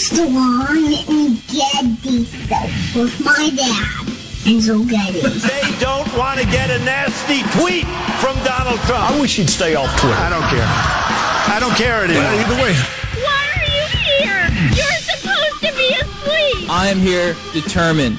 used to want and get these stuff with my dad. And so get it. They don't want to get a nasty tweet from Donald Trump. I wish he'd stay off Twitter. I don't care. I don't care anymore. Either way. Why are you here? You're supposed to be asleep. I am here determined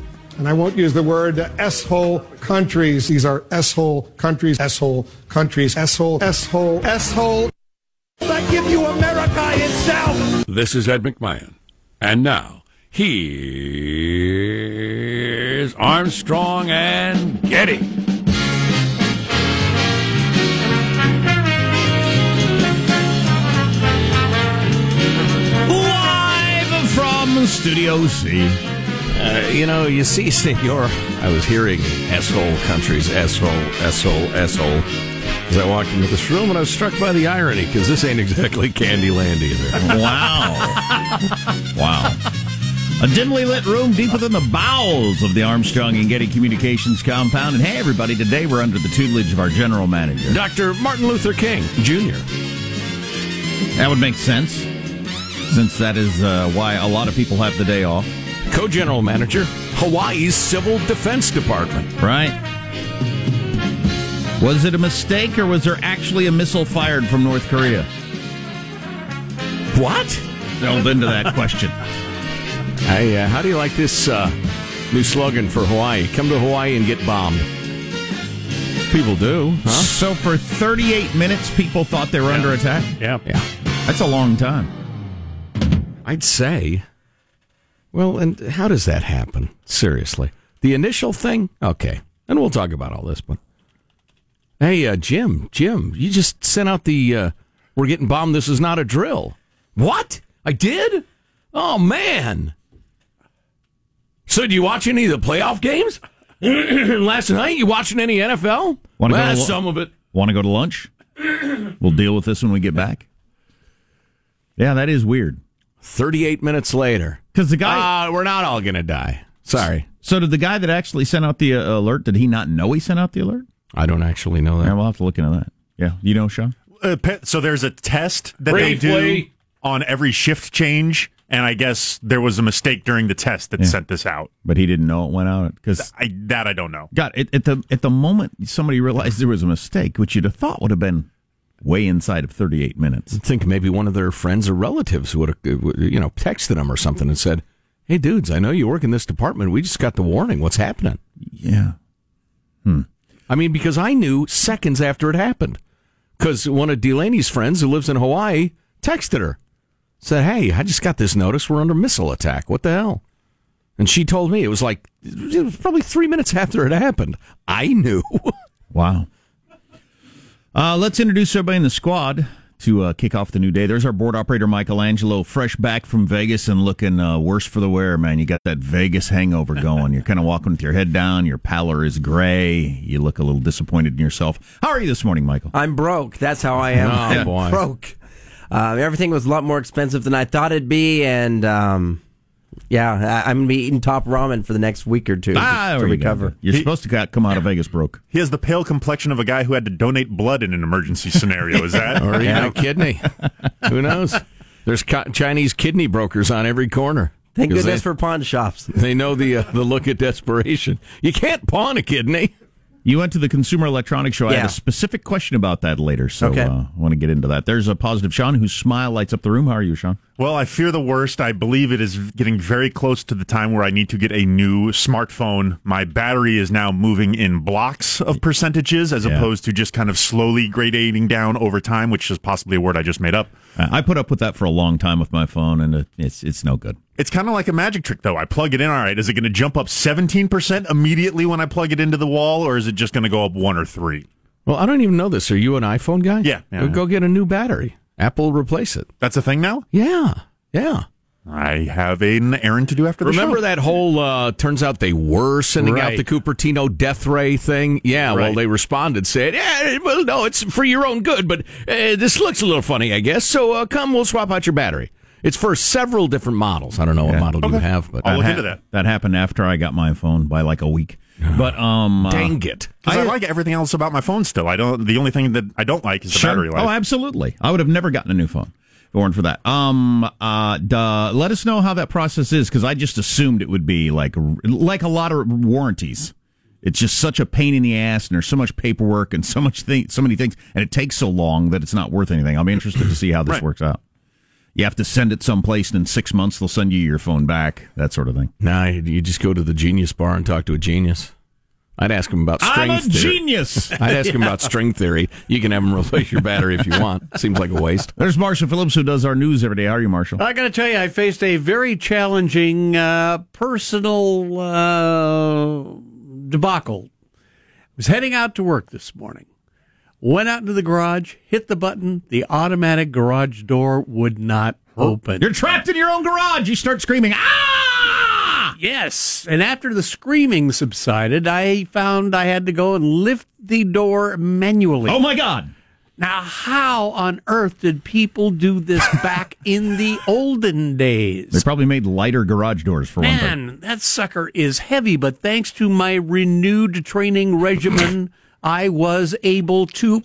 and I won't use the word S-hole countries. These are S-hole countries, S-hole countries, S-hole, S-hole, S-hole. I give you America itself. This is Ed McMahon. And now, here's Armstrong and Getty. Live from Studio C. Uh, you know, you see, Senor, I was hearing S-hole countries, asshole, asshole, S-hole, S-hole, as I walked into this room, and I was struck by the irony, because this ain't exactly Candyland either. Wow. wow. A dimly lit room deeper than the bowels of the Armstrong and Getty Communications compound. And hey, everybody, today we're under the tutelage of our general manager. Dr. Martin Luther King, Jr. That would make sense, since that is uh, why a lot of people have the day off. Co-general manager, Hawaii's Civil Defense Department. Right. Was it a mistake or was there actually a missile fired from North Korea? What? Delve into that question. Hey, uh, how do you like this uh, new slogan for Hawaii? Come to Hawaii and get bombed. People do, huh? So for 38 minutes, people thought they were under attack? Yeah. Yeah. That's a long time. I'd say. Well, and how does that happen? Seriously. The initial thing? Okay. And we'll talk about all this, but. Hey, uh, Jim, Jim, you just sent out the uh, we're getting bombed, this is not a drill. What? I did? Oh, man. So, do you watch any of the playoff games? Last night, you watching any NFL? Wanna go to some of it. Want to go to lunch? we'll deal with this when we get back. Yeah, that is weird. 38 minutes later. Because the guy. Uh, we're not all going to die. Sorry. So did the guy that actually sent out the uh, alert? Did he not know he sent out the alert? I don't actually know that. Yeah, we'll have to look into that. Yeah, you know, Sean. Uh, pe- so there's a test that they do on every shift change, and I guess there was a mistake during the test that Yeah. sent this out. But he didn't know it went out because I, that I don't know. God, it, at the at the moment somebody realized there was a mistake, which you'd have thought would have been way inside of 38 minutes. I think maybe one of their friends or relatives would have, you know, texted them or something and said, "Hey, dudes, I know you work in this department. We just got the warning. What's happening?" Yeah. Hmm. I mean, because I knew seconds after it happened, because one of Delaney's friends who lives in Hawaii texted her, said, "Hey, I just got this notice. We're under missile attack. What the hell?" And she told me it was like it was probably three minutes after it happened. I knew. Wow. Uh, let's introduce everybody in the squad to uh, kick off the new day. There's our board operator, Michelangelo, fresh back from Vegas and looking uh, worse for the wear, man. You got that Vegas hangover going. You're kind of walking with your head down. Your pallor is gray. You look a little disappointed in yourself. How are you this morning, Michael? I'm broke. That's how I am. Oh, I'm boy. broke. Uh, everything was a lot more expensive than I thought it'd be, and um, yeah, I, I'm gonna be eating top ramen for the next week or two Ah, to, to you go. recover. You're supposed to got- come out of Vegas broke. He has the pale complexion of a guy who had to donate blood in an emergency scenario. Is that? or even a kidney. Who knows? There's co- Chinese kidney brokers on every corner. Thank goodness they, for pawn shops. they know the uh, the look of desperation. You can't pawn a kidney. You went to the Consumer Electronics Show. I Yeah. have a specific question about that later, so Okay. uh, I want to get into that. There's a positive Sean whose smile lights up the room. How are you, Sean? Well, I fear the worst. I believe it is getting very close to the time where I need to get a new smartphone. My battery is now moving in blocks of percentages as Yeah. opposed to just kind of slowly gradating down over time, which is possibly a word I just made up. I put up with that for a long time with my phone, and it's it's no good. It's kind of like a magic trick, though. I plug it in. All right, is it going to jump up 17% immediately when I plug it into the wall, or is it just going to go up one or three? Well, I don't even know this. Are you an iPhone guy? Yeah, yeah, yeah. Go get a new battery. Apple will replace it. That's a thing now? Yeah, yeah. I have an errand to do after the Remember show. that whole uh, turns out they were sending out the Cupertino death ray thing? Yeah, well, they responded said, yeah, well, no, it's for your own good, but uh, this looks a little funny, I guess. So uh, come, we'll swap out your battery. It's for several different models. I don't know what Yeah. model you have, but I'll look ha- into that. That happened after I got my phone by like a week. But um, uh, dang it. Because I, like everything else about my phone still. I don't. The only thing that I don't like is the Sure. battery life. Oh, absolutely. I would have never gotten a new phone if it weren't for that. Um, uh, duh, let us know how that process is because I just assumed it would be like like a lot of warranties. It's just such a pain in the ass, and there's so much paperwork and so much thing, so many things, and it takes so long that it's not worth anything. I'll be interested to see how this Right. works out. You have to send it someplace, and in six months they'll send you your phone back. That sort of thing. Nah, you just go to the genius bar and talk to a genius. I'd ask him about string I'm a theory. genius. I'd ask him about string theory. You can have him replace your battery if you want. Seems like a waste. There's Marshall Phillips who does our news every day. How are you, Marshall? I got to tell you, I faced a very challenging uh, personal uh, debacle. I was heading out to work this morning. Went out into the garage, hit the button. The automatic garage door would not open. You're trapped in your own garage. You start screaming, ah! Yes. And after the screaming subsided, I found I had to go and lift the door manually. Oh my God. Now, how on earth did people do this back in the olden days? They probably made lighter garage doors for one thing. Man, that sucker is heavy, but thanks to my renewed training regimen, I was able to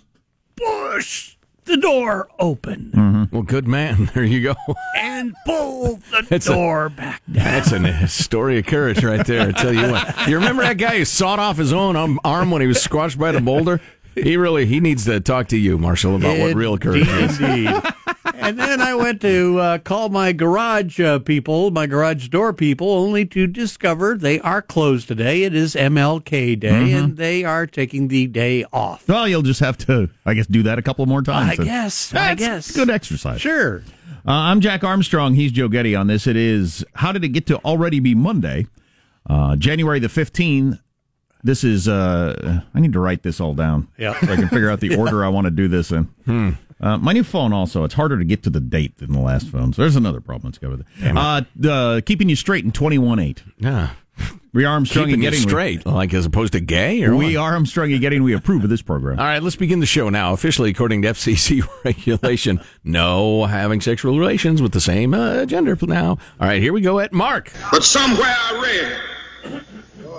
push the door open Well, good man. There you go. and pull the a- door back down. That's a story of courage right there. I tell you what. You remember that guy who sawed off his own um, arm when he was squashed by the boulder? He really he needs to talk to you, Marshall, about what real courage is. Indeed. and then I went to uh, call my garage uh, people, my garage door people, only to discover they are closed today. It is MLK Day, Mm-hmm. and they are taking the day off. Well, you'll just have to, I guess, do that a couple more times. I then. guess. I guess. Good exercise. Sure. Uh, I'm Jack Armstrong. He's Joe Getty on this. It is, how did it get to already be Monday? Uh, January the 15th. This is, uh, I need to write this all down. Yeah. So I can figure out the order I want to do this in. Uh, my new phone also, it's harder to get to the date than the last phone. So there's another problem that's covered. With it. Uh, uh, keeping you straight in twenty one eight. Yeah. We are Armstrong Keeping and getting straight, like as opposed to gay or We what? are Armstrong and getting. We approve of this program. All right, let's begin the show now. Officially, according to FCC regulation, no having sexual relations with the same uh, gender now. All right, here we go at Mark. But somewhere I read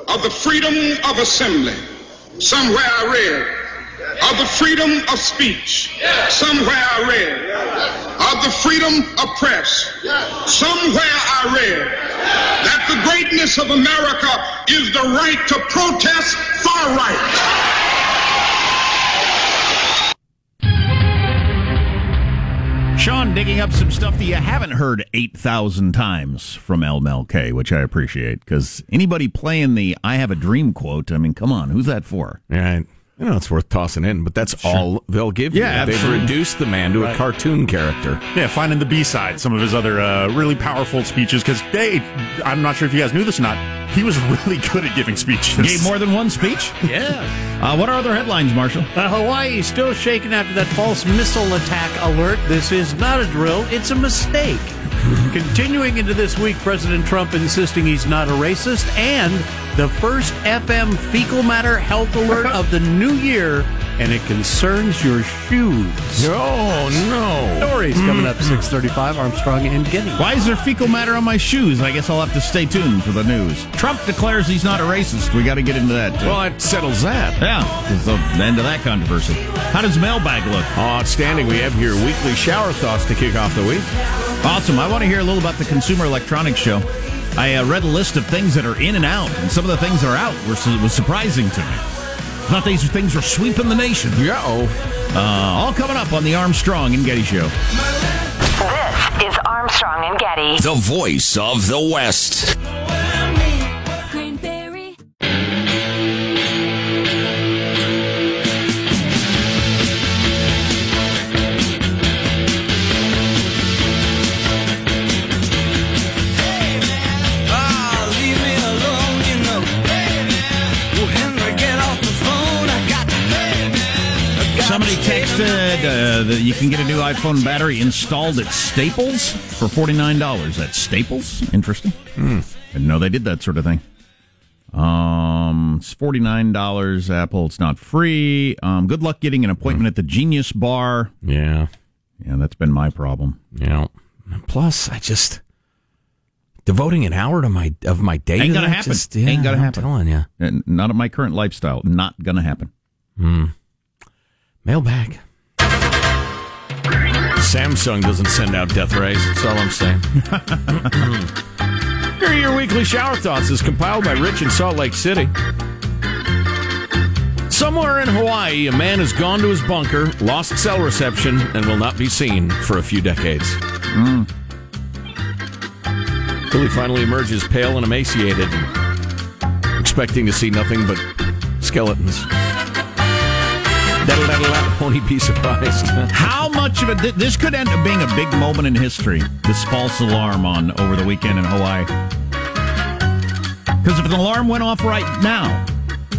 of the freedom of assembly. Somewhere I read of the freedom of speech. Somewhere I read of the freedom of press. Somewhere I read that the greatness of America is the right to protest far right. Sean digging up some stuff that you haven't heard 8,000 times from LMLK, which I appreciate because anybody playing the I have a dream quote, I mean, come on, who's that for? Right. You know, it's worth tossing in, but that's all they'll give you. Yeah, They've reduced the man to a cartoon character. Yeah, finding the B side, some of his other uh, really powerful speeches. Because hey, I'm not sure if you guys knew this or not, he was really good at giving speeches. Gave more than one speech? Yeah. Uh, what are other headlines, Marshall? Uh, Hawaii still shaken after that false missile attack alert. This is not a drill, it's a mistake. Continuing into this week, President Trump insisting he's not a racist, and the first FM fecal matter health alert of the new year, and it concerns your shoes. No, no. Stories coming up mm-hmm. 635, Armstrong and Getty. Why is there fecal matter on my shoes? I guess I'll have to stay tuned for the news. Trump declares he's not a racist. We got to get into that. too. Well, that settles that. yeah, it's the end of that controversy. How does mailbag look? Outstanding. We have your weekly shower thoughts to kick off the week. Awesome. I want to hear a little about the Consumer Electronics Show. I uh, read a list of things that are in and out, and some of the things that are out were su- was surprising to me. Thought these things were sweeping the nation. Yeah. Uh, all coming up on the Armstrong and Getty Show. This is Armstrong and Getty. The voice of the West. Uh, that you can get a new iPhone battery installed at Staples for forty nine dollars. At Staples, interesting. Hmm. Didn't know they did that sort of thing. Um, it's forty nine dollars. Apple, it's not free. Um, good luck getting an appointment at the Genius Bar. Yeah, yeah, that's been my problem. Yeah. Plus, I just devoting an hour to my of my day. Ain't gonna happen. just- yeah, Ain't gonna I'm happen. telling you. And not at my current lifestyle. Not gonna happen. Hmm. Mailbag. Samsung doesn't send out death rays. That's all I'm saying. Here are your weekly shower thoughts, as compiled by Rich in Salt Lake City. Somewhere in Hawaii, a man has gone to his bunker, lost cell reception, and will not be seen for a few decades. Hmm. Till he finally emerges pale and emaciated, expecting to see nothing but skeletons. Won't he be surprised? How much of it? th- This could end up being a big moment in history. This false alarm on over the weekend in Hawaii. Because if an alarm went off right now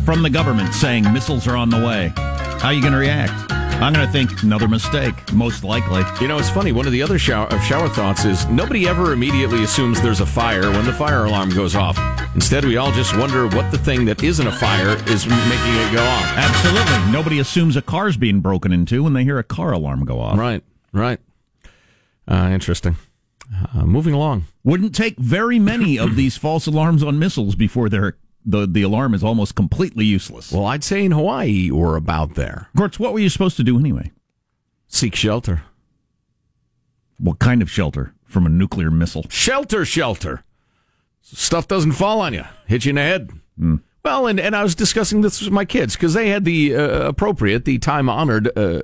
from the government saying missiles are on the way, how are you going to react? I'm going to think another mistake, most likely. You know, it's funny. One of the other shower, shower thoughts is nobody ever immediately assumes there's a fire when the fire alarm goes off. Instead, we all just wonder what the thing that isn't a fire is making it go off. Absolutely. Nobody assumes a car's being broken into when they hear a car alarm go off. Right, right. Uh, interesting. Uh, moving along. Wouldn't take very many of these false alarms on missiles before they're, the, the alarm is almost completely useless. Well, I'd say in Hawaii or about there. Of course, what were you supposed to do anyway? Seek shelter. What kind of shelter? From a nuclear missile? Shelter, shelter. Stuff doesn't fall on you, hit you in the head. Well, and, and I was discussing this with my kids because they had the uh, appropriate, the time honored uh,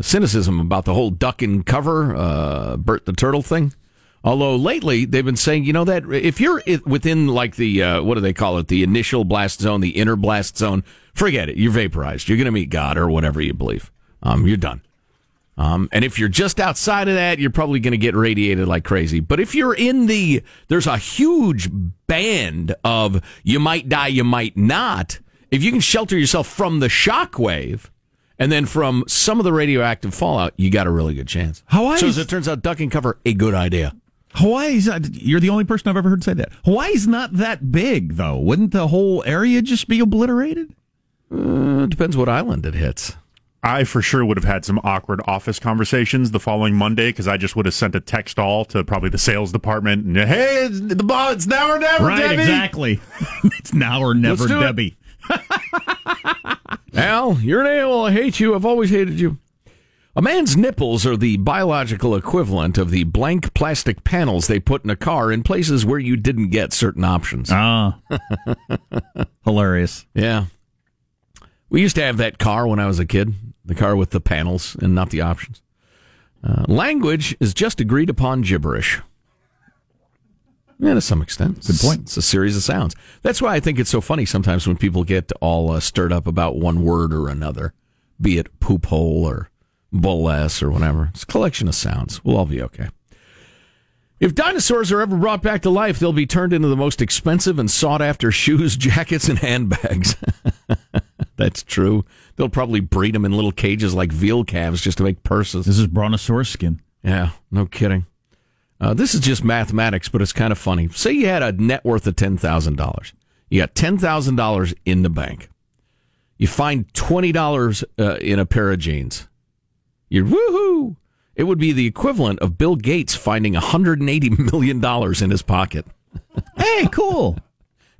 cynicism about the whole duck and cover, uh, Bert the Turtle thing. Although lately they've been saying, you know, that if you're within like the, uh, what do they call it, the initial blast zone, the inner blast zone, forget it. You're vaporized. You're going to meet God or whatever you believe. Um, you're done. Um, and if you're just outside of that, you're probably going to get radiated like crazy. But if you're in the, there's a huge band of you might die, you might not. If you can shelter yourself from the shock wave and then from some of the radioactive fallout, you got a really good chance. Hawaii. so as it turns out, duck and cover, a good idea. Hawaii's not, you're the only person I've ever heard say that. Hawaii's not that big, though. Wouldn't the whole area just be obliterated? Uh, depends what island it hits. I for sure would have had some awkward office conversations the following Monday because I just would have sent a text all to probably the sales department and hey, it's, the ball, it's now or never, right, Debbie. exactly. it's now or never, Let's do it. Debbie. Al, you're an a-hole. I hate you. I've always hated you. A man's nipples are the biological equivalent of the blank plastic panels they put in a car in places where you didn't get certain options. Ah, hilarious. Yeah. We used to have that car when I was a kid, the car with the panels and not the options. Uh, language is just agreed upon gibberish. Yeah, to some extent. Good point. It's a series of sounds. That's why I think it's so funny sometimes when people get all uh, stirred up about one word or another, be it poop hole or bull ass or whatever. It's a collection of sounds. We'll all be okay. If dinosaurs are ever brought back to life, they'll be turned into the most expensive and sought after shoes, jackets, and handbags. That's true. They'll probably breed them in little cages like veal calves just to make purses. This is brontosaurus skin. Yeah, no kidding. Uh, this is just mathematics, but it's kind of funny. Say you had a net worth of ten thousand dollars. You got ten thousand dollars in the bank. You find twenty dollars uh, in a pair of jeans. You're woohoo! It would be the equivalent of Bill Gates finding hundred and eighty million dollars in his pocket. Hey, cool.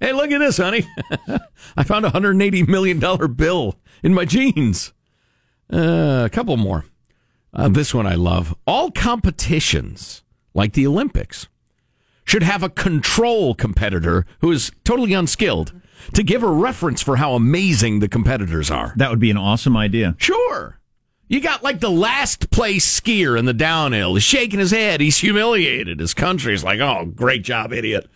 Hey, look at this, honey! I found a hundred and eighty million dollar bill in my jeans. Uh, a couple more. Uh, this one I love. All competitions, like the Olympics, should have a control competitor who is totally unskilled to give a reference for how amazing the competitors are. That would be an awesome idea. Sure. You got like the last place skier in the downhill. He's shaking his head. He's humiliated. His country's like, oh, great job, idiot.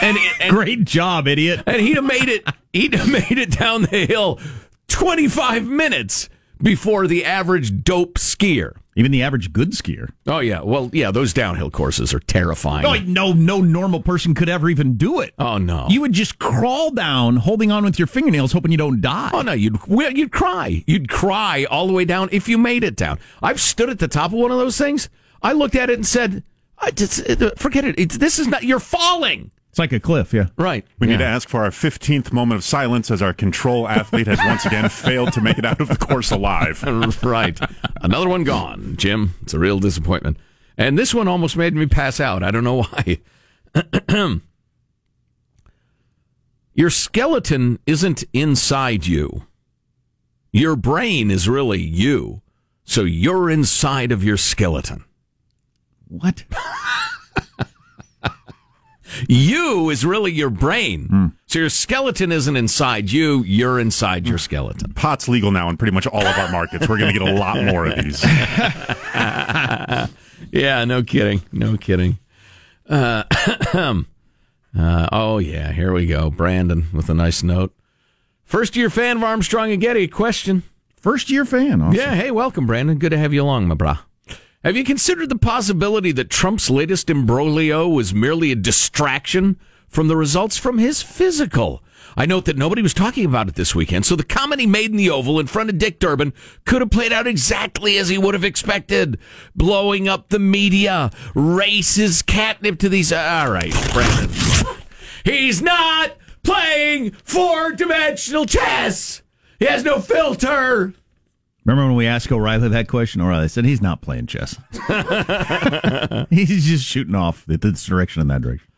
And, and Great job, idiot. and he'd have made it he'd have made it down the hill 25 minutes before the average dope skier Even the average good skier. Oh yeah, well yeah, those downhill courses are terrifying. No, no, no normal person could ever even do it. Oh no, you would just crawl down, holding on with your fingernails, hoping you don't die. Oh no, you'd you'd cry, you'd cry all the way down if you made it down. I've stood at the top of one of those things. I looked at it and said, I just, "Forget it. It's, this is not. You're falling." It's like a cliff, yeah. Right. We yeah. need to ask for our 15th moment of silence as our control athlete has once again failed to make it out of the course alive. right. Another one gone, Jim. It's a real disappointment. And this one almost made me pass out. I don't know why. Your skeleton isn't inside you. Your brain is really you. So you're inside of your skeleton. What? you is really your brain. Mm. So your skeleton isn't inside you, you're inside your skeleton. Pot's legal now in pretty much all of our markets. We're going to get a lot more of these. yeah, no kidding. No kidding. Uh, uh, oh, yeah, here we go. Brandon with a nice note. First year fan of Armstrong and Getty, question. First year fan. Awesome. Yeah, hey, welcome, Brandon. Good to have you along, my brah. Have you considered the possibility that Trump's latest imbroglio was merely a distraction from the results from his physical? I note that nobody was talking about it this weekend, so the comedy made in the Oval in front of Dick Durbin could have played out exactly as he would have expected. Blowing up the media, races catnip to these. all right, Brandon. He's not playing four dimensional chess. He has no filter. Remember when we asked O'Reilly that question? O'Reilly said he's not playing chess. he's just shooting off this direction and that direction.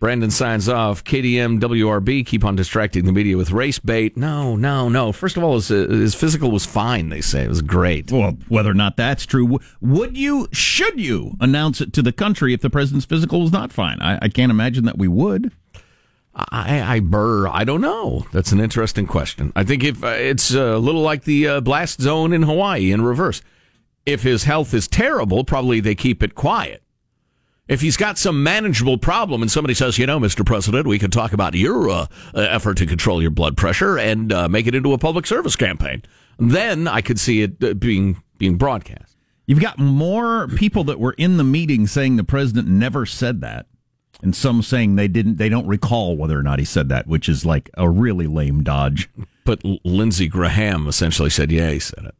Brandon signs off. KDM WRB keep on distracting the media with race bait. No, no, no. First of all, his, his physical was fine. They say it was great. Well, whether or not that's true, would you, should you announce it to the country if the president's physical was not fine? I, I can't imagine that we would. I, I burr. I don't know. That's an interesting question. I think if uh, it's a little like the uh, blast zone in Hawaii in reverse. If his health is terrible, probably they keep it quiet. If he's got some manageable problem and somebody says, you know, Mr. President, we could talk about your uh, effort to control your blood pressure and uh, make it into a public service campaign, then I could see it uh, being being broadcast. You've got more people that were in the meeting saying the president never said that and some saying they didn't they don't recall whether or not he said that which is like a really lame dodge. But Lindsey Graham essentially said yeah he said it.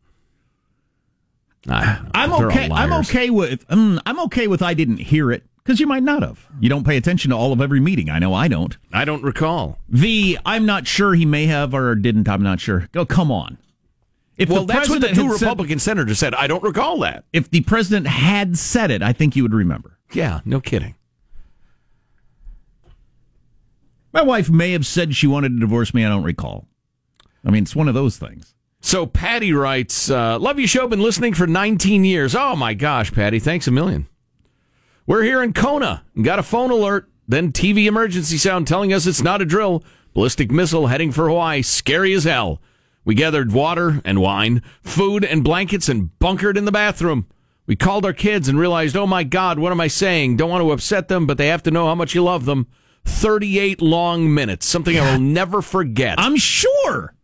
I'm okay i'm okay with um, i'm okay with i didn't hear it because you might not have. You don't pay attention to all of every meeting. I know i don't. I don't recall. The i'm not sure he may have or didn't i'm not sure. Go oh, come on. If well, that's what the two Republican said, senators said. I don't recall that. If the president had said it, I think you would remember. Yeah, no kidding. My wife may have said she wanted to divorce me. I don't recall. I mean, it's one of those things. So Patty writes, uh, "Love you show. Been listening for 19 years. Oh my gosh, Patty, thanks a million. We're here in Kona. Got a phone alert. Then TV emergency sound telling us it's not a drill. Ballistic missile heading for Hawaii. Scary as hell. We gathered water and wine, food and blankets, and bunkered in the bathroom. We called our kids and realized, oh my God, what am I saying? Don't want to upset them, but they have to know how much you love them." 38 long minutes, something I will never forget. I'm sure.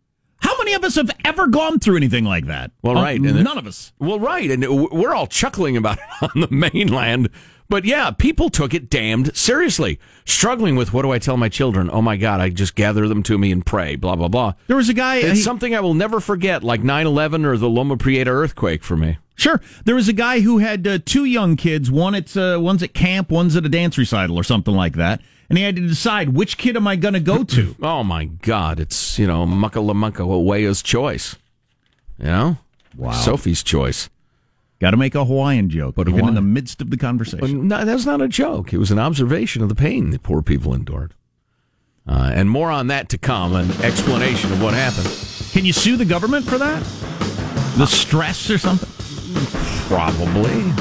How many of us have ever gone through anything like that? Well, right. Uh, none of us. Well, right. And we're all chuckling about it on the mainland. But yeah, people took it damned seriously, struggling with what do I tell my children? Oh my God, I just gather them to me and pray, blah, blah, blah. There was a guy. It's he, something I will never forget, like 9 11 or the Loma Prieta earthquake for me. Sure. There was a guy who had uh, two young kids. One at, uh, one's at camp, one's at a dance recital or something like that and he had to decide which kid am I going to go to. oh my God! It's you know Mucka Lamucka Waya's choice. You know, wow. Sophie's choice. Got to make a Hawaiian joke, but even in the midst of the conversation. no, that's not a joke. It was an observation of the pain the poor people endured. Uh, and more on that to come, an explanation of what happened. Can you sue the government for that? The stress or something? Probably.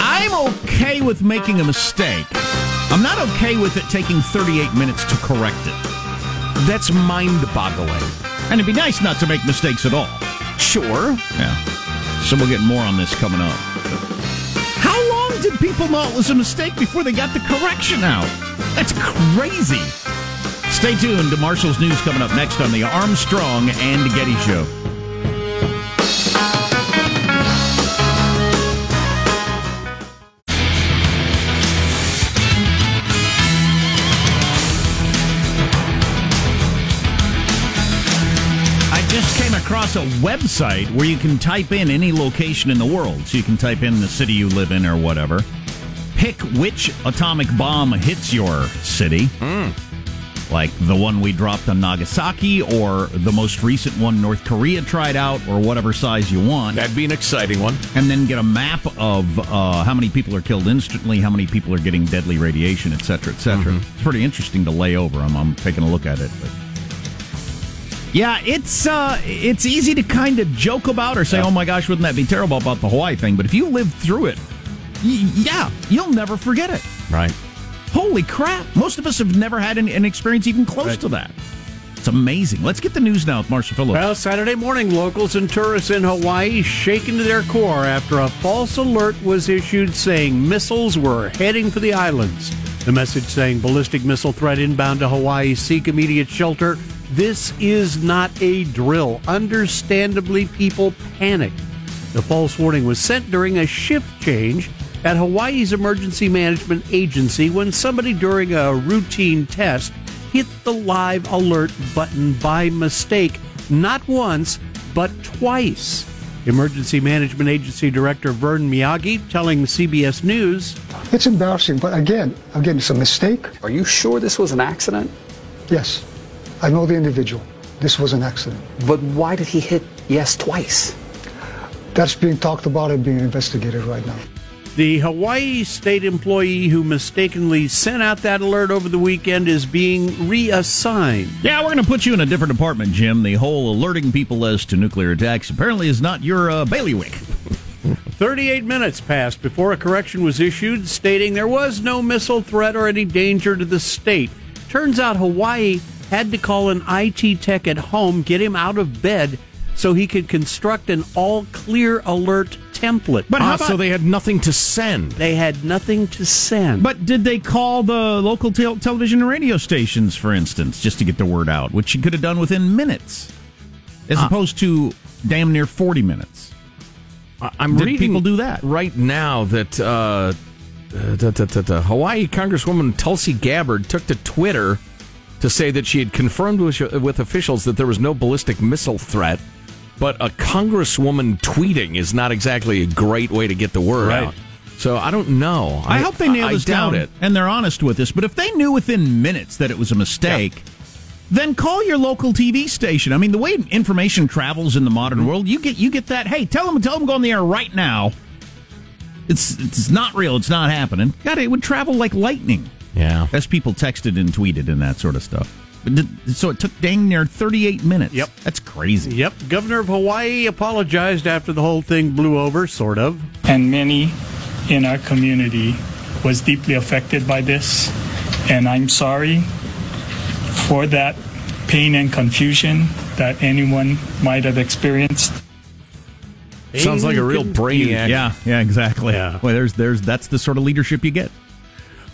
I'm okay with making a mistake. I'm not okay with it taking 38 minutes to correct it. That's mind boggling. And it'd be nice not to make mistakes at all. Sure. Yeah. So we'll get more on this coming up. How long did people know it was a mistake before they got the correction out? That's crazy. Stay tuned to Marshall's News coming up next on the Armstrong and Getty Show. A website where you can type in any location in the world. So you can type in the city you live in or whatever. Pick which atomic bomb hits your city. Like the one we dropped on Nagasaki or the most recent one North Korea tried out or whatever size you want. That'd be an exciting one. And then get a map of uh, how many people are killed instantly, how many people are getting deadly radiation, et cetera, et cetera. It's pretty interesting to lay over. I'm, I'm taking a look at it. But. Yeah, it's uh, it's easy to kind of joke about or say, "Oh my gosh, wouldn't that be terrible about the Hawaii thing?" But if you live through it, y- yeah, you'll never forget it. Right. Holy crap! Most of us have never had an, an experience even close to that. It's amazing. Let's get the news now with Marshall Phillips. Well, Saturday morning, locals and tourists in Hawaii shaken to their core after a false alert was issued saying missiles were heading for the islands. The message saying ballistic missile threat inbound to Hawaii, seek immediate shelter. This is not a drill. Understandably, people panicked. The false warning was sent during a shift change at Hawaii's emergency management agency when somebody during a routine test hit the live alert button by mistake, not once, but twice. Emergency Management Agency Director Vern Miyagi telling CBS News It's embarrassing, but again, again, it's a mistake. Are you sure this was an accident? Yes, I know the individual. This was an accident. But why did he hit yes twice? That's being talked about and being investigated right now. The Hawaii state employee who mistakenly sent out that alert over the weekend is being reassigned. Yeah, we're going to put you in a different department, Jim. The whole alerting people as to nuclear attacks apparently is not your uh, bailiwick. 38 minutes passed before a correction was issued stating there was no missile threat or any danger to the state. Turns out Hawaii had to call an IT tech at home, get him out of bed so he could construct an all clear alert template. But how so they had nothing to send. They had nothing to send. But did they call the local tel- television and radio stations, for instance, just to get the word out, which you could have done within minutes, as Uh, opposed to damn near 40 minutes? I'm Did reading people do that right now that uh, uh, da, da, da, Hawaii Congresswoman Tulsi Gabbard took to Twitter to say that she had confirmed with, with officials that there was no ballistic missile threat. But a congresswoman tweeting is not exactly a great way to get the word Right. out. So I don't know. I, hope they nail I this doubt down it. and they're honest with us. But if they knew within minutes that it was a mistake, then call your local TV station. I mean, the way information travels in the modern Mm-hmm. world, you get you get that. Hey, tell them, tell them, go on the air right now. It's it's not real. It's not happening. God, it would travel like lightning. Yeah, as people texted and tweeted and that sort of stuff. So it took dang near thirty-eight minutes. Yep, that's crazy. Yep. Governor of Hawaii apologized after the whole thing blew over, sort of. and many in our community was deeply affected by this and i'm sorry for that pain and confusion that anyone might have experienced Sounds like a real brainiac. Yeah, yeah, exactly. Yeah. Well, there's there's that's the sort of leadership you get.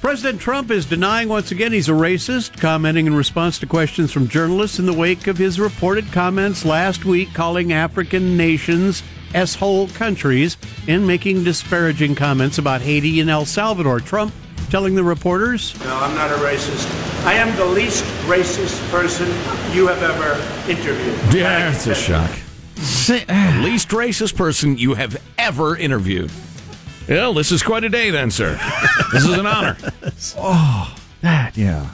President Trump is denying once again he's a racist, commenting in response to questions from journalists in the wake of his reported comments last week calling African nations S-hole countries and making disparaging comments about Haiti and El Salvador. Trump telling the reporters, No, I'm not a racist. I am the least racist person you have ever interviewed. Yeah, that's a shock. the ah. least racist person you have ever interviewed. Well, this is quite a day, then, sir. This is an honor. Oh, that yeah.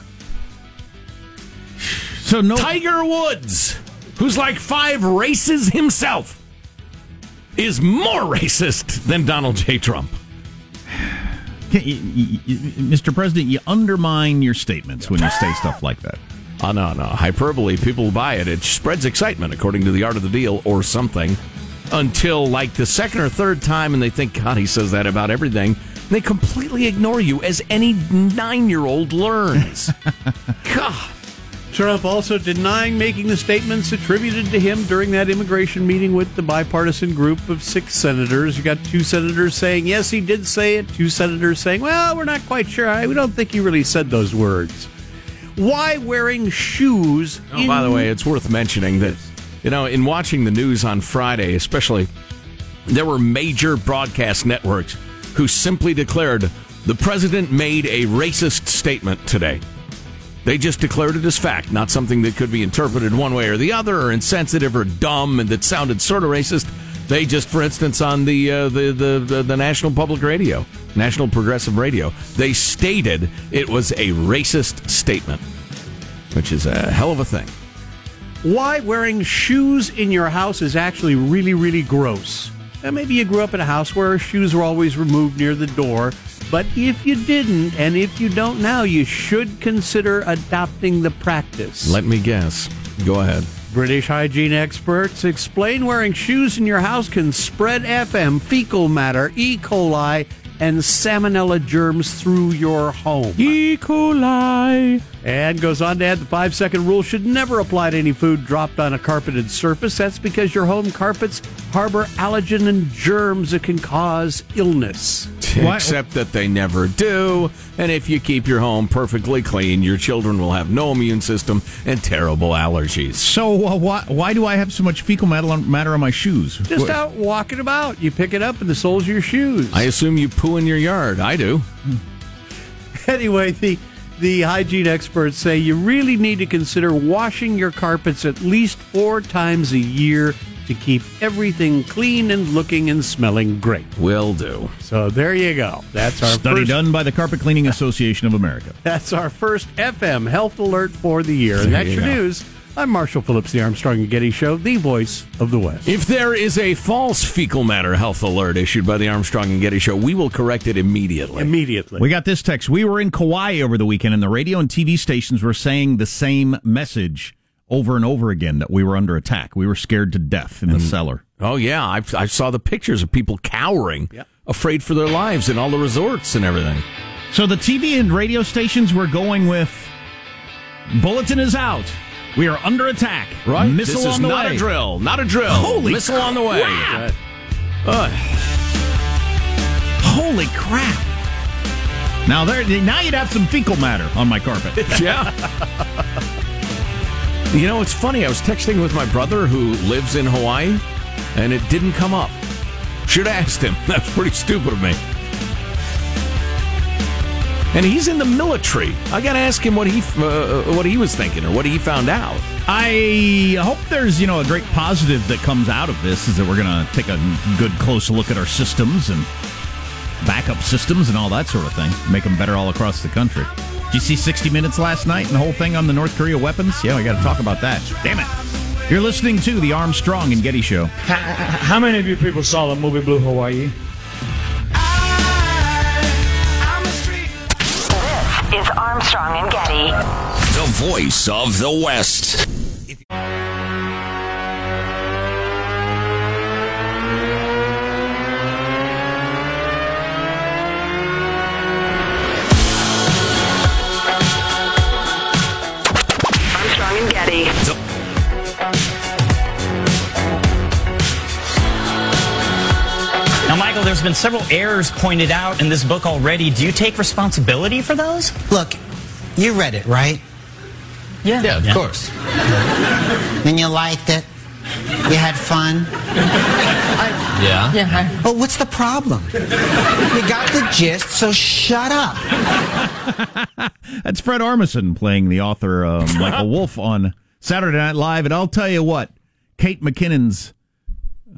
So no Tiger Woods, who's like five races himself, is more racist than Donald J. Trump. You- you- you- Mr. President, you undermine your statements when you say stuff like that. Oh, no, no. Hyperbole, people buy it. It spreads excitement, according to the art of the deal, or something, until like the second or third time, and they think, God, he says that about everything. And they completely ignore you, as any nine year old learns. God. Trump also denying making the statements attributed to him during that immigration meeting with the bipartisan group of six senators. You got two senators saying, yes, he did say it. Two senators saying, well, we're not quite sure. I- We don't think he really said those words. Why wearing shoes? Oh, by the way, it's worth mentioning that, you know, in watching the news on Friday, especially, there were major broadcast networks who simply declared the president made a racist statement today. They just declared it as fact, not something that could be interpreted one way or the other, or insensitive or dumb, and that sounded sort of racist. They just, for instance, on the uh, the, the, the the National Public Radio, National Progressive Radio, they stated it was a racist statement, which is a hell of a thing. Why wearing shoes in your house is actually really, really gross. And maybe you grew up in a house where shoes were always removed near the door. But if you didn't, and if you don't now, you should consider adopting the practice. Let me guess. Go ahead. British hygiene experts explain wearing shoes in your house can spread FM, fecal matter, E. coli, and salmonella germs through your home. E. coli. And goes on to add the five second rule should never apply to any food dropped on a carpeted surface. That's because your home carpets harbor allergen and germs that can cause illness. Except that they never do. And if you keep your home perfectly clean, your children will have no immune system and terrible allergies. So uh, why why do I have so much fecal matter on, matter on my shoes? Just What- out walking about. You pick it up in the soles of your shoes. I assume you poo in your yard. I do. anyway, the the hygiene experts say you really need to consider washing your carpets at least four times a year to keep everything clean and looking and smelling great. Will do. So there you go. That's our Study first, done by the Carpet Cleaning Association of America. That's our first FM health alert for the year. And that's you your go. news. I'm Marshall Phillips, the Armstrong and Getty Show, the voice of the West. If there is a false fecal matter health alert issued by the Armstrong and Getty Show, we will correct it immediately. Immediately. We got this text. We were in Kauai over the weekend, and the radio and TV stations were saying the same message over and over again that we were under attack. We were scared to death in the mm-hmm. cellar. Oh yeah, I, I saw the pictures of people cowering, afraid for their lives in all the resorts and everything. So the TV and radio stations were going with Bulletin is out. We are under attack. Right? Missile this is on the not way. a drill. Not a drill. Holy missile on the way. crap. Ugh. Holy crap. Now there now you'd have some fecal matter on my carpet. yeah. You know, it's funny. I was texting with my brother who lives in Hawaii, and it didn't come up. Should have asked him. That's pretty stupid of me. And he's in the military. I got to ask him what he uh, what he was thinking or what he found out. I hope there's, you know, a great positive that comes out of this is that we're going to take a good close look at our systems and backup systems and all that sort of thing. Make them better all across the country. Did you see 60 Minutes last night and the whole thing on the North Korea weapons? Yeah, we got to talk about that. Damn it. You're listening to the Armstrong and Getty Show. How many of you people saw the movie Blue Hawaii? This is Armstrong and Getty. The voice of the West. Now, Michael, there's been several errors pointed out in this book already. Do you take responsibility for those? Look, you read it, right? Yeah. Yeah, of course. and you liked it? You had fun? Yeah. Yeah. Well, what's the problem? You got the gist, so shut up. That's Fred Armisen playing the author uh, Michael Wolff on Saturday Night Live. And I'll tell you what, Kate McKinnon's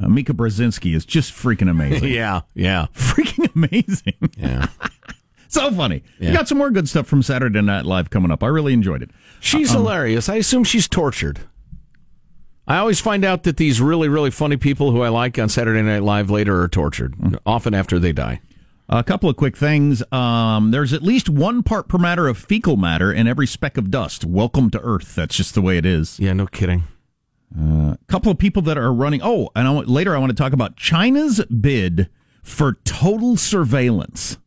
uh, Mika Brzezinski is just freaking amazing. yeah, yeah. freaking amazing. Yeah. so funny. Yeah. You got some more good stuff from Saturday Night Live coming up. I really enjoyed it. She's Um, hilarious. I assume she's tortured. I always find out that these really, really funny people who I like on Saturday Night Live later are tortured, often after they die. A couple of quick things. Um, there's at least one part per matter of fecal matter in every speck of dust. Welcome to Earth. That's just the way it is. Yeah, no kidding. A couple of people that are running. Oh, and I, want- later I want to talk about China's bid for total surveillance.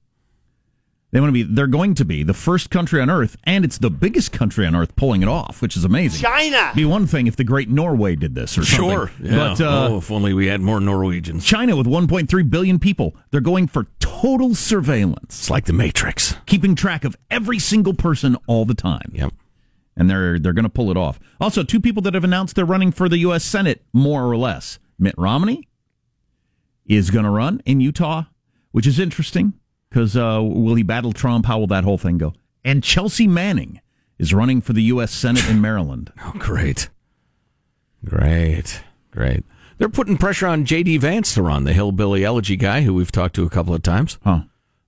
They want to be. They're going to be the first country on Earth, and it's the biggest country on Earth pulling it off, which is amazing. China. Be one thing if the Great Norway did this or something. Sure. Yeah. But uh, oh, if only we had more Norwegians. China with 1.3 billion people, they're going for total surveillance. It's like the Matrix. Keeping track of every single person all the time. Yep. And they're they're going to pull it off. Also, two people that have announced they're running for the U.S. Senate, more or less. Mitt Romney is going to run in Utah, which is interesting because uh, will he battle Trump? How will that whole thing go? And Chelsea Manning is running for the U.S. Senate in Maryland. Oh, great. Great. Great. They're putting pressure on J.D. Vance to run, the hillbilly elegy guy who we've talked to a couple of times. Huh.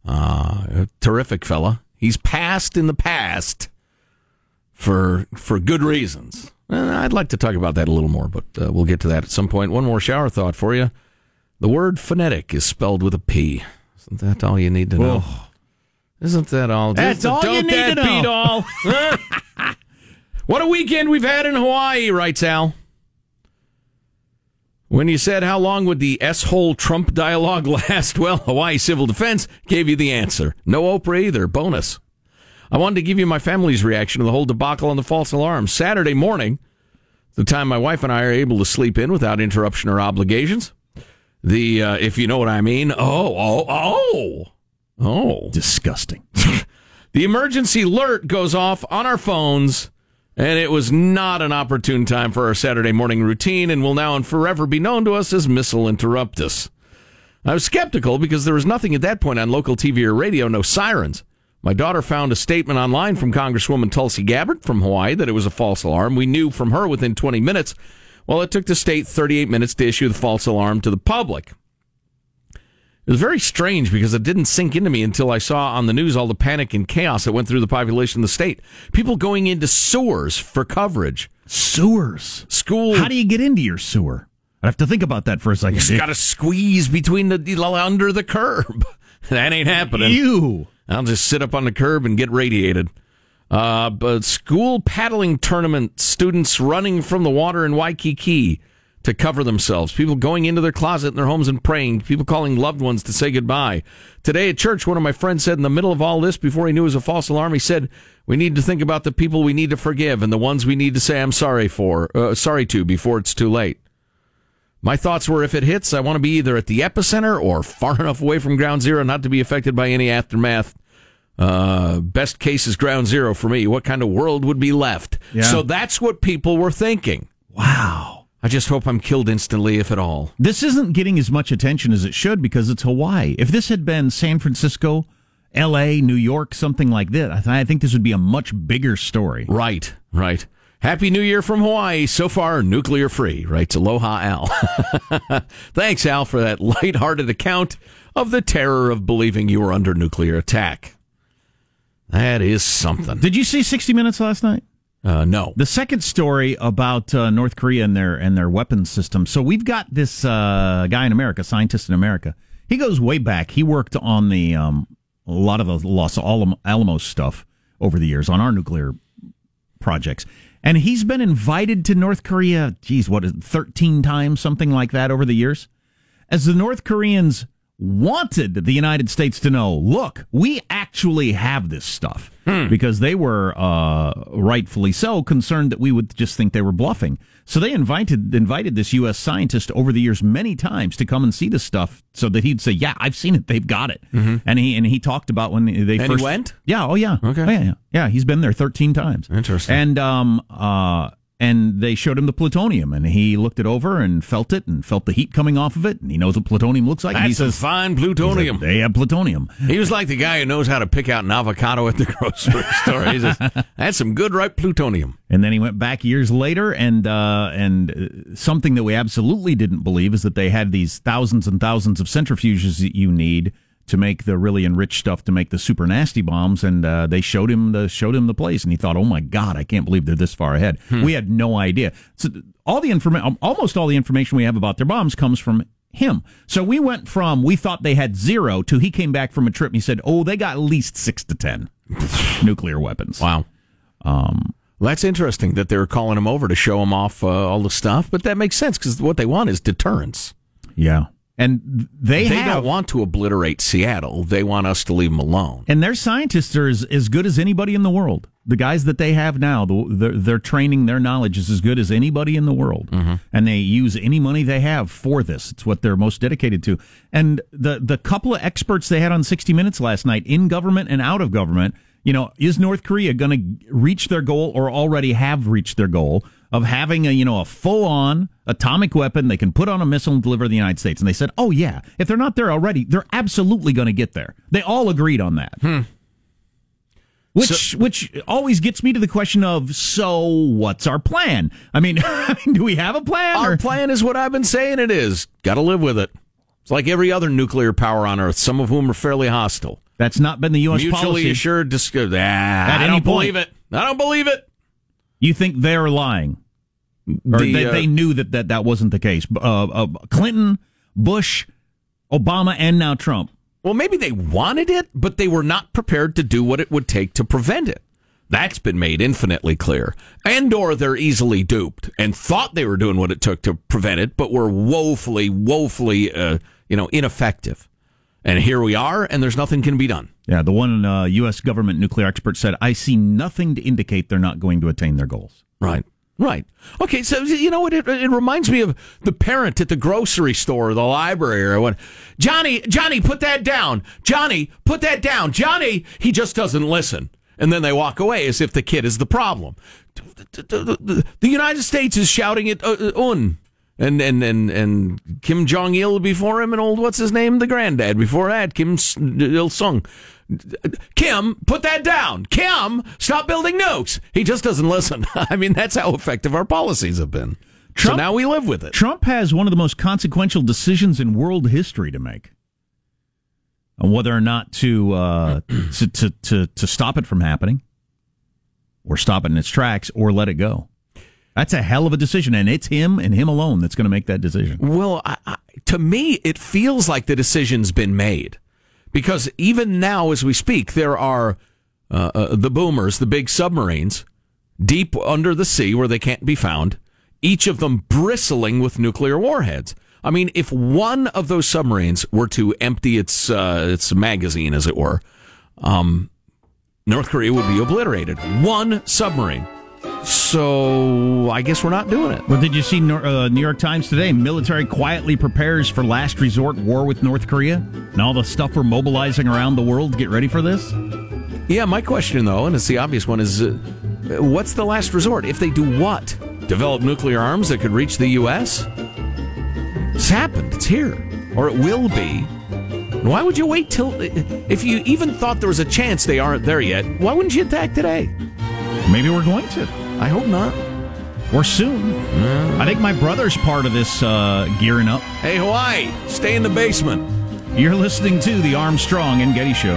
Uh, terrific fella. He's passed in the past for for good reasons. And I'd like to talk about that a little more, but uh, we'll get to that at some point. One more shower thought for you. The word phonetic is spelled with a P. Isn't that all you need to know? Isn't that all? That's all you need that to know. beat all? what a weekend we've had in Hawaii, writes Al. When you said how long would the S-hole Trump dialogue last, well, Hawaii Civil Defense gave you the answer. No Oprah either. Bonus. I wanted to give you my family's reaction to the whole debacle on the false alarm. Saturday morning, the time my wife and I are able to sleep in without interruption or obligations. The, uh, if you know what I mean. Oh, oh, oh. Oh. Disgusting. the emergency alert goes off on our phones, and it was not an opportune time for our Saturday morning routine and will now and forever be known to us as Missile Interruptus. I was skeptical because there was nothing at that point on local TV or radio, no sirens. My daughter found a statement online from Congresswoman Tulsi Gabbard from Hawaii that it was a false alarm. We knew from her within 20 minutes. Well, it took the state 38 minutes to issue the false alarm to the public. It was very strange because it didn't sink into me until I saw on the news all the panic and chaos that went through the population of the state. People going into sewers for coverage. Sewers. School. How do you get into your sewer? I have to think about that for a second. You got to squeeze between the under the curb. That ain't happening. You. I'll just sit up on the curb and get radiated. Uh, but school paddling tournament students running from the water in Waikiki to cover themselves. People going into their closet in their homes and praying. People calling loved ones to say goodbye. Today at church, one of my friends said in the middle of all this, before he knew it was a false alarm, he said, "We need to think about the people we need to forgive and the ones we need to say I'm sorry for, uh, sorry to before it's too late." My thoughts were if it hits, I want to be either at the epicenter or far enough away from ground zero not to be affected by any aftermath. Uh, best case is ground zero for me. What kind of world would be left? Yeah. So that's what people were thinking. Wow. I just hope I'm killed instantly, if at all. This isn't getting as much attention as it should because it's Hawaii. If this had been San Francisco, L.A., New York, something like that, I, th- I think this would be a much bigger story. Right, right. Happy New Year from Hawaii. So far, nuclear free, writes Aloha Al. Thanks, Al, for that lighthearted account of the terror of believing you were under nuclear attack. That is something. Did you see 60 Minutes last night? Uh, no. The second story about uh, North Korea and their and their weapons system. So we've got this uh, guy in America, scientist in America. He goes way back. He worked on the um, a lot of the Los Alamo- Alamos stuff over the years on our nuclear projects. And he's been invited to North Korea, geez, what is it, 13 times, something like that over the years. As the North Koreans wanted the United States to know, look, we actually have this stuff. Because they were, uh, rightfully so, concerned that we would just think they were bluffing. So they invited invited this U.S. scientist over the years many times to come and see the stuff, so that he'd say, "Yeah, I've seen it. They've got it." And he and he talked about when they Mm-hmm. And first went? Yeah. Oh yeah. Okay. Oh, yeah, yeah. Yeah. He's been there thirteen times. Interesting. And um uh and they showed him the plutonium, and he looked it over and felt it, and felt the heat coming off of it, and he knows what plutonium looks like. and he That's says, fine plutonium. they have plutonium. He was like the guy who knows how to pick out an avocado at the grocery store. He says, "That's some good ripe plutonium." And then he went back years later, and uh, and uh, something that we absolutely didn't believe is that they had these thousands and thousands of centrifuges that you need to make the really enriched stuff to make the super nasty bombs. And uh, they showed him the showed him the place, and he thought, "Oh my God, I can't believe they're this far ahead." We had no idea. So all the information, almost all the information we have about their bombs comes from him. So we went from we thought they had zero to he came back from a trip and he said, "Oh, they got at least six to ten nuclear weapons." Wow. Um, that's interesting that they were calling him over to show him off uh, all the stuff, but that makes sense because what they want is deterrence. yeah, and they, They, have don't want to obliterate Seattle. They want us to leave them alone. And their scientists are as, as good as anybody in the world. The guys that they have now, the, their, their training, their knowledge is as good as anybody in the world. Mm-hmm. And they use any money they have for this. It's what they're most dedicated to. And the, the couple of experts they had on 60 Minutes last night, in government and out of government, you know, is North Korea going to reach their goal or already have reached their goal of having a, you know, a full on atomic weapon they can put on a missile and deliver to the United States? And they said, oh, yeah, if they're not there already, they're absolutely going to get there. They all agreed on that. Which which always gets me to the question of so what's our plan? I mean, do we have a plan? Our or- plan is what I've been saying it is. Got to live with it. It's like every other nuclear power on Earth, some of whom are fairly hostile. That's not been the U.S. Mutually policy. assured. Dis- ah, I any don't point. believe it. I don't believe it. You think they're lying? Or The, they, uh, they knew that, that that wasn't the case. Uh, uh, Clinton, Bush, Obama, and now Trump. Well, maybe they wanted it, but they were not prepared to do what it would take to prevent it. That's been made infinitely clear. And or they're easily duped and thought they were doing what it took to prevent it, but were woefully, woefully, uh, you know, ineffective. And here we are, and there's nothing can be done. Yeah, the one uh, U.S. government nuclear expert said, I see nothing to indicate they're not going to attain their goals. Right. Right. Okay. So you know what? It, it reminds me of the parent at the grocery store, or the library, or what? Johnny, Johnny, put that down. Johnny, put that down. Johnny, he just doesn't listen, and then they walk away as if the kid is the problem. The United States is shouting it uh, un. And, and and and Kim Jong Il before him, and old what's his name, the granddad before that, Kim Il Sung. Kim, put that down. Kim, stop building nukes. He just doesn't listen. I mean, that's how effective our policies have been. so now we live with it. Trump has one of the most consequential decisions in world history to make on whether or not to, uh, to, to, to, to stop it from happening or stop it in its tracks or let it go. That's a hell of a decision, and it's him and him alone that's going to make that decision. Well, I, I, to me, it feels like the decision's been made because even now, as we speak, there are uh, uh, the boomers, the big submarines, deep under the sea where they can't be found, each of them bristling with nuclear warheads. I mean, if one of those submarines were to empty its uh, its magazine, as it were, um, North Korea would be obliterated. One submarine. So I guess we're not doing it. Well, did you see uh, New York Times today? Military quietly prepares for last resort war with North Korea, and all the stuff we're mobilizing around the world to get ready for this. Yeah, my question though, and it's the obvious one, is uh, what's the last resort? If they do what? Develop nuclear arms that could reach the U.S.? It's happened. It's here, or it will be. Why would you wait till? If you even thought there was a chance they aren't there yet, why wouldn't you attack today? Maybe we're going to. I hope not. Or soon. I think my brother's part of this uh, gearing up. Hey, Hawaii, stay in the basement. You're listening to the Armstrong and Getty Show.